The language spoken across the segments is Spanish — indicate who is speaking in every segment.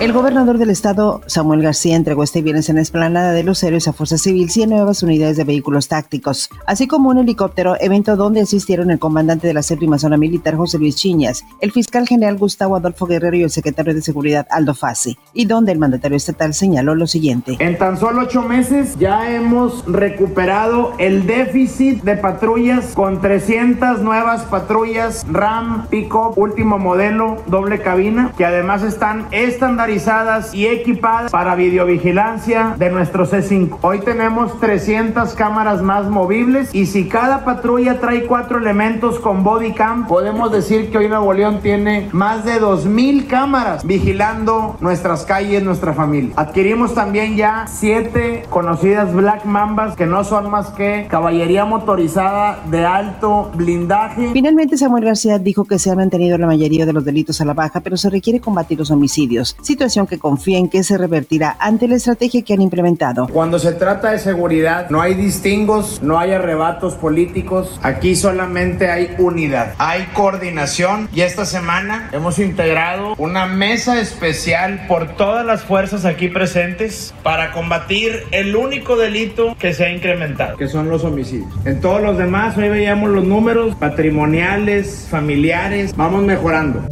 Speaker 1: El gobernador del estado, Samuel García, entregó este viernes en la esplanada de los héroes a Fuerza Civil 100 nuevas unidades de vehículos tácticos, así como un helicóptero, evento donde asistieron el comandante de la séptima zona militar, José Luis Chiñas, el fiscal general Gustavo Adolfo Guerrero y el secretario de Seguridad, Aldo Fassi, y donde el mandatario estatal señaló lo siguiente.
Speaker 2: En tan solo ocho meses ya hemos recuperado el déficit de patrullas con 300 nuevas patrullas RAM, Pico, último modelo, doble cabina, que además están estandarizadas y equipadas para videovigilancia de nuestro C5. Hoy tenemos 300 cámaras más movibles y si cada patrulla trae cuatro elementos con body cam, podemos decir que hoy Nuevo León tiene más de 2.000 cámaras vigilando nuestras calles, nuestra familia. Adquirimos también ya siete conocidas Black Mambas que no son más que caballería motorizada de alto blindaje.
Speaker 1: Finalmente Samuel García dijo que se han mantenido la mayoría de los delitos a la baja, pero se requiere combatir los homicidios situación que confía en que se revertirá ante la estrategia que han implementado.
Speaker 2: Cuando se trata de seguridad, no hay distingos, no hay arrebatos políticos, aquí solamente hay unidad, hay coordinación y esta semana hemos integrado una mesa especial por todas las fuerzas aquí presentes para combatir el único delito que se ha incrementado, que son los homicidios. En todos los demás, hoy veíamos los números patrimoniales, familiares, vamos mejorando.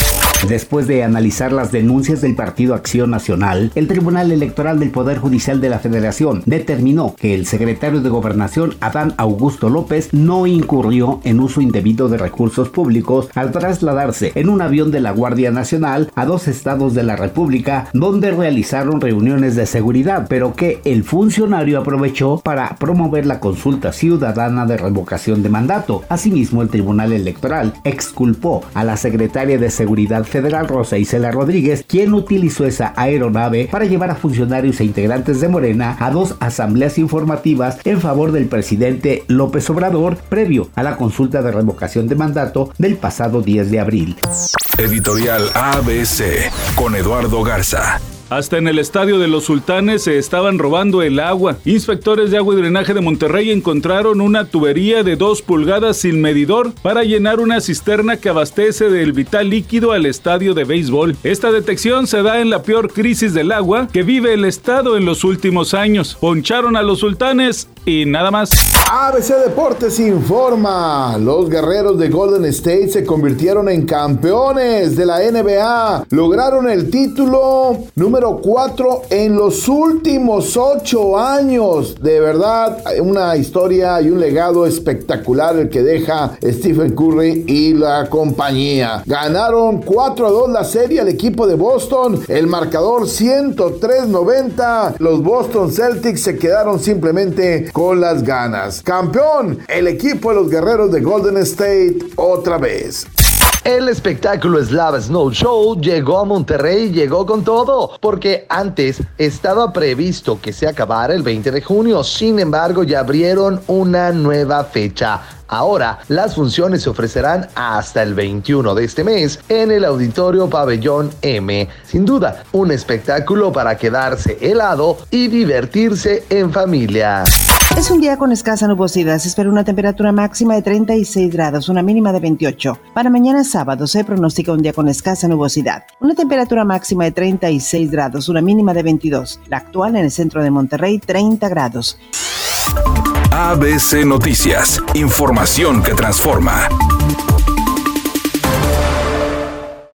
Speaker 3: Después de analizar las denuncias del Partido Acción Nacional, el Tribunal Electoral del Poder Judicial de la Federación determinó que el secretario de Gobernación, Adán Augusto López, no incurrió en uso indebido de recursos públicos al trasladarse en un avión de la Guardia Nacional a dos estados de la República donde realizaron reuniones de seguridad, pero que el funcionario aprovechó para promover la consulta ciudadana de revocación de mandato. Asimismo, el Tribunal Electoral exculpó a la secretaria de Seguridad Federal Rosa Isela Rodríguez, quien utilizó esa aeronave para llevar a funcionarios e integrantes de Morena a dos asambleas informativas en favor del presidente López Obrador previo a la consulta de revocación de mandato del pasado 10 de abril.
Speaker 4: Editorial ABC con Eduardo Garza.
Speaker 5: Hasta en el estadio de los sultanes se estaban robando el agua. Inspectores de agua y drenaje de Monterrey encontraron una tubería de 2 pulgadas sin medidor para llenar una cisterna que abastece del vital líquido al estadio de béisbol. Esta detección se da en la peor crisis del agua que vive el estado en los últimos años. Poncharon a los sultanes y nada más.
Speaker 6: ABC Deportes informa. Los guerreros de Golden State se convirtieron en campeones de la NBA. Lograron el título número 4 en los últimos 8 años. De verdad, una historia y un legado espectacular el que deja Stephen Curry y la compañía. Ganaron 4 a 2 la serie al equipo de Boston. El marcador 103-90. Los Boston Celtics se quedaron simplemente con las ganas. Campeón, el equipo de los guerreros de Golden State otra vez.
Speaker 7: El espectáculo Slava Snow Show llegó a Monterrey y llegó con todo, porque antes estaba previsto que se acabara el 20 de junio, sin embargo ya abrieron una nueva fecha. Ahora, las funciones se ofrecerán hasta el 21 de este mes en el Auditorio Pabellón M. Sin duda, un espectáculo para quedarse helado y divertirse en familia.
Speaker 1: Es un día con escasa nubosidad. Se espera una temperatura máxima de 36 grados, una mínima de 28. Para mañana sábado se pronostica un día con escasa nubosidad. Una temperatura máxima de 36 grados, una mínima de 22. La actual en el centro de Monterrey, 30 grados.
Speaker 4: ABC Noticias. Información que transforma.